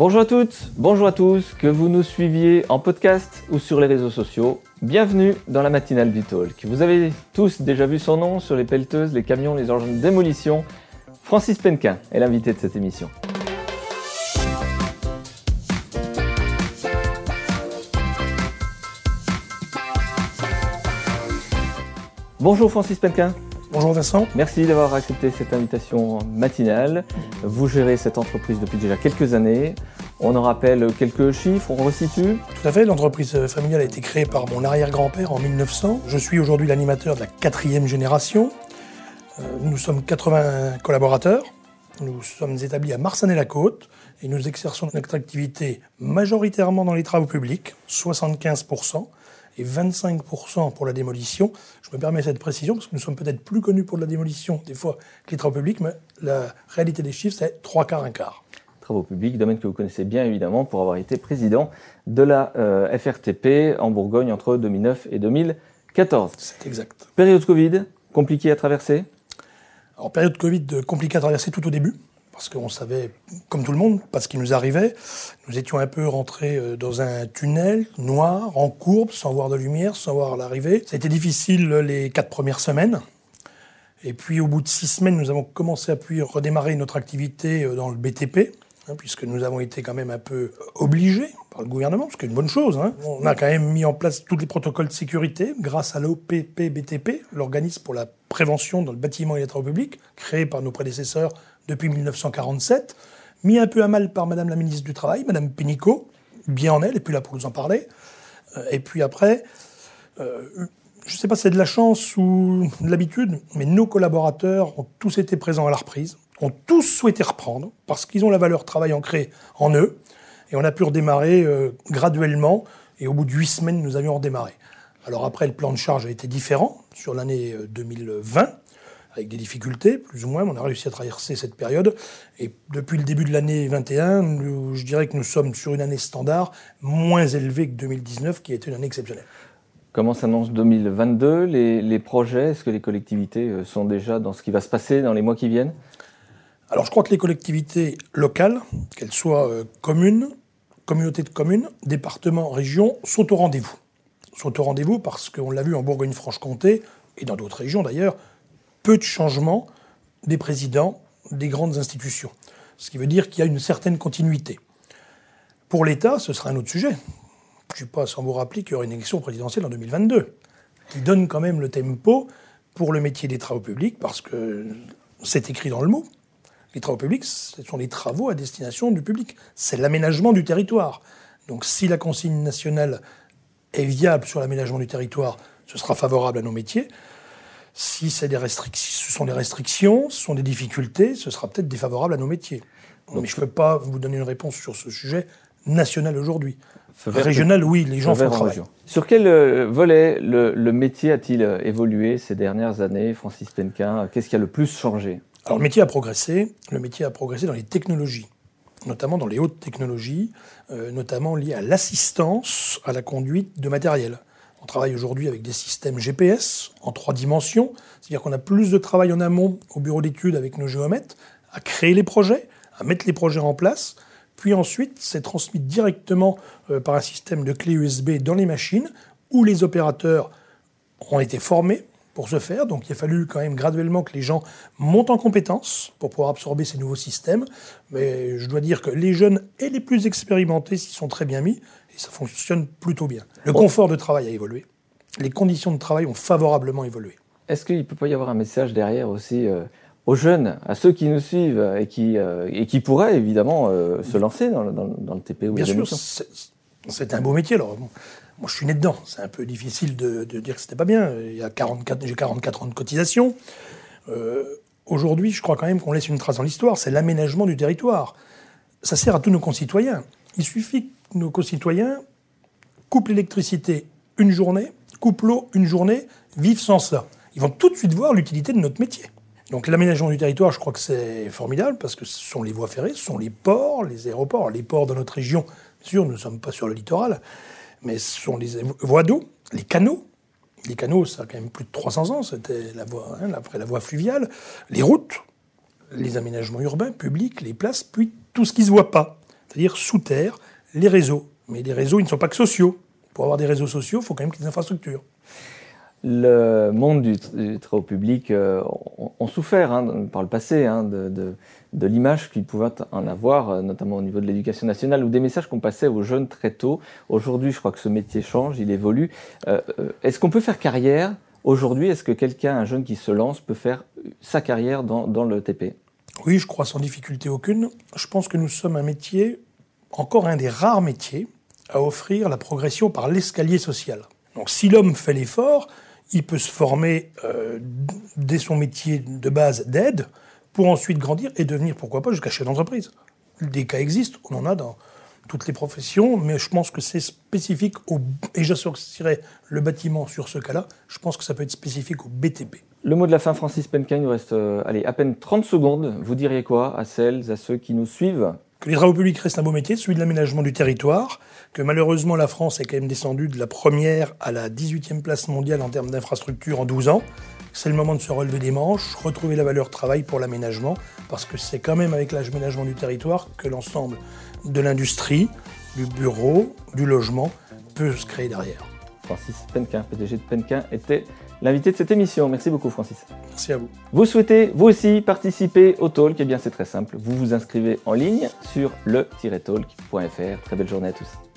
Bonjour à toutes, bonjour à tous, que vous nous suiviez en podcast ou sur les réseaux sociaux. Bienvenue dans la matinale du Talk. Vous avez tous déjà vu son nom sur les pelleteuses, les camions, les engins de démolition. Francis Penquin est l'invité de cette émission. Bonjour Francis Penquin. Bonjour Vincent. Merci d'avoir accepté cette invitation matinale. Vous gérez cette entreprise depuis déjà quelques années. On en rappelle quelques chiffres, on resitue Tout à fait, l'entreprise familiale a été créée par mon arrière-grand-père en 1900. Je suis aujourd'hui l'animateur de la quatrième génération. Euh, nous sommes 80 collaborateurs. Nous sommes établis à Marsanne-la-Côte et nous exerçons notre activité majoritairement dans les travaux publics, 75%, et 25% pour la démolition. Je me permets cette précision parce que nous sommes peut-être plus connus pour la démolition des fois que les travaux publics, mais la réalité des chiffres, c'est 3 quarts, 1 quart. Travaux publics, domaine que vous connaissez bien évidemment pour avoir été président de la euh, FRTP en Bourgogne entre 2009 et 2014. C'est exact. Période Covid, compliquée à traverser? Alors, période Covid compliquée à traverser tout au début parce qu'on savait, comme tout le monde, pas ce qui nous arrivait. Nous étions un peu rentrés euh, dans un tunnel noir, en courbe, sans voir de lumière, sans voir l'arrivée. Ça a été difficile les quatre premières semaines. Et puis au bout de six semaines, nous avons commencé à redémarrer notre activité euh, dans le BTP, hein, puisque nous avons été quand même un peu obligés par le gouvernement, ce qui est une bonne chose. Hein. On a quand même mis en place tous les protocoles de sécurité grâce à l'OPP-BTP, l'organisme pour la prévention dans le bâtiment et les travaux publics, créé par nos prédécesseurs depuis 1947, mis un peu à mal par Madame la ministre du Travail, Madame Pénicaud, bien en elle, et puis là pour nous en parler. Euh, et puis après, euh, je ne sais pas si c'est de la chance ou de l'habitude, mais nos collaborateurs ont tous été présents à la reprise, ont tous souhaité reprendre, parce qu'ils ont la valeur travail ancrée en eux, et on a pu redémarrer euh, graduellement, et au bout de huit semaines, nous avions redémarré. Alors après, le plan de charge a été différent sur l'année 2020, avec des difficultés, plus ou moins, mais on a réussi à traverser cette période. Et depuis le début de l'année 21, je dirais que nous sommes sur une année standard moins élevée que 2019, qui était une année exceptionnelle. Comment s'annonce 2022 les, les projets? Est-ce que les collectivités euh, sont déjà dans ce qui va se passer dans les mois qui viennent? Alors je crois que les collectivités locales, qu'elles soient euh, communes, communautés de communes, départements, régions, sont au rendez-vous. Sont au rendez-vous parce qu'on l'a vu en Bourgogne-Franche-Comté, et dans d'autres régions d'ailleurs, peu de changements des présidents des grandes institutions. Ce qui veut dire qu'il y a une certaine continuité. Pour l'État, ce sera un autre sujet. Je ne suis pas sans vous rappeler qu'il y aura une élection présidentielle en 2022, qui donne quand même le tempo pour le métier des travaux publics, parce que c'est écrit dans le mot. Les travaux publics, ce sont les travaux à destination du public. C'est l'aménagement du territoire. Donc si la consigne nationale est viable sur l'aménagement du territoire, ce sera favorable à nos métiers. Si c'est des restrictions, ce sont des restrictions, ce sont des difficultés, ce sera peut-être défavorable à nos métiers. Mais je ne peux pas vous donner une réponse sur ce sujet national aujourd'hui. Régional, oui, les gens font travail. Sur quel euh, volet le, métier a-t-il euh, évolué ces dernières années, Francis Penquin? Qu'est-ce qui a le plus changé? Alors le métier a progressé. Le métier a progressé dans les technologies, notamment dans les hautes technologies, euh, notamment liées à l'assistance à la conduite de matériel. On travaille aujourd'hui avec des systèmes GPS en trois dimensions, c'est-à-dire qu'on a plus de travail en amont au bureau d'études avec nos géomètres, à créer les projets, à mettre les projets en place, puis ensuite c'est transmis directement euh, par un système de clé USB dans les machines où les opérateurs ont été formés pour ce faire. Donc il a fallu quand même graduellement que les gens montent en compétences pour pouvoir absorber ces nouveaux systèmes. Mais je dois dire que les jeunes et les plus expérimentés s'y sont très bien mis et ça fonctionne plutôt bien. Le confort de travail a évolué. Les conditions de travail ont favorablement évolué. Est-ce qu'il ne peut pas y avoir un message derrière aussi euh, aux jeunes, à ceux qui nous suivent et qui, euh, et qui pourraient évidemment euh, se lancer dans, dans, le TP ou Bien sûr, c'est un beau métier. Alors, moi, je suis né dedans. C'est un peu difficile de, dire que c'était pas bien. Il y a 44, j'ai 44 ans de cotisation. Aujourd'hui, je crois quand même qu'on laisse une trace dans l'histoire. C'est l'aménagement du territoire. Ça sert à tous nos concitoyens. Il suffit que nos concitoyens coupent l'électricité une journée, coupent l'eau une journée, vivent sans ça. Ils vont tout de suite voir l'utilité de notre métier. Donc l'aménagement du territoire, je crois que c'est formidable parce que ce sont les voies ferrées, ce sont les ports, les aéroports. Les ports dans notre région, bien sûr, nous ne sommes pas sur le littoral, mais ce sont les voies d'eau, les canaux. Les canaux, ça a quand même plus de 300 ans, c'était la voie, hein, après la voie fluviale. Les routes, les aménagements urbains, publics, les places, puis tout ce qui ne se voit pas c'est-à-dire sous terre, les réseaux. Mais les réseaux, ils ne sont pas que sociaux. Pour avoir des réseaux sociaux, il faut quand même qu'il y des infrastructures. Le monde du, très haut public euh, ont, souffert hein, par le passé hein, de, l'image qu'ils pouvaient en avoir, euh, notamment au niveau de l'éducation nationale, ou des messages qu'on passait aux jeunes très tôt. Aujourd'hui, je crois que ce métier change, il évolue. Euh, est-ce qu'on peut faire carrière aujourd'hui? Est-ce que quelqu'un, un jeune qui se lance, peut faire sa carrière dans le TP Oui, je crois sans difficulté aucune. Je pense que nous sommes un métier, encore un des rares métiers, à offrir la progression par l'escalier social. Donc si l'homme fait l'effort, il peut se former euh, dès son métier de base d'aide pour ensuite grandir et devenir, pourquoi pas, jusqu'à chef d'entreprise. Des cas existent, on en a dans toutes les professions, mais je pense que c'est spécifique au... Et j'associerai le bâtiment sur ce cas-là, je pense que ça peut être spécifique au BTP. Le mot de la fin, Francis Penkin, il nous reste euh, allez, à peine 30 secondes. Vous diriez quoi à celles, à ceux qui nous suivent? Que les travaux publics restent un beau métier, celui de l'aménagement du territoire, que malheureusement la France est quand même descendue de la première à la 18e place mondiale en termes d'infrastructures en 12 ans. C'est le moment de se relever des manches, retrouver la valeur travail pour l'aménagement, parce que c'est quand même avec l'aménagement du territoire que l'ensemble de l'industrie, du bureau, du logement peut se créer derrière. Francis Penquin, PDG de Penquin, était l'invité de cette émission. Merci beaucoup Francis. Merci à vous. Vous souhaitez vous aussi participer au talk? Eh bien c'est très simple, vous vous inscrivez en ligne sur le-talk.fr. Très belle journée à tous.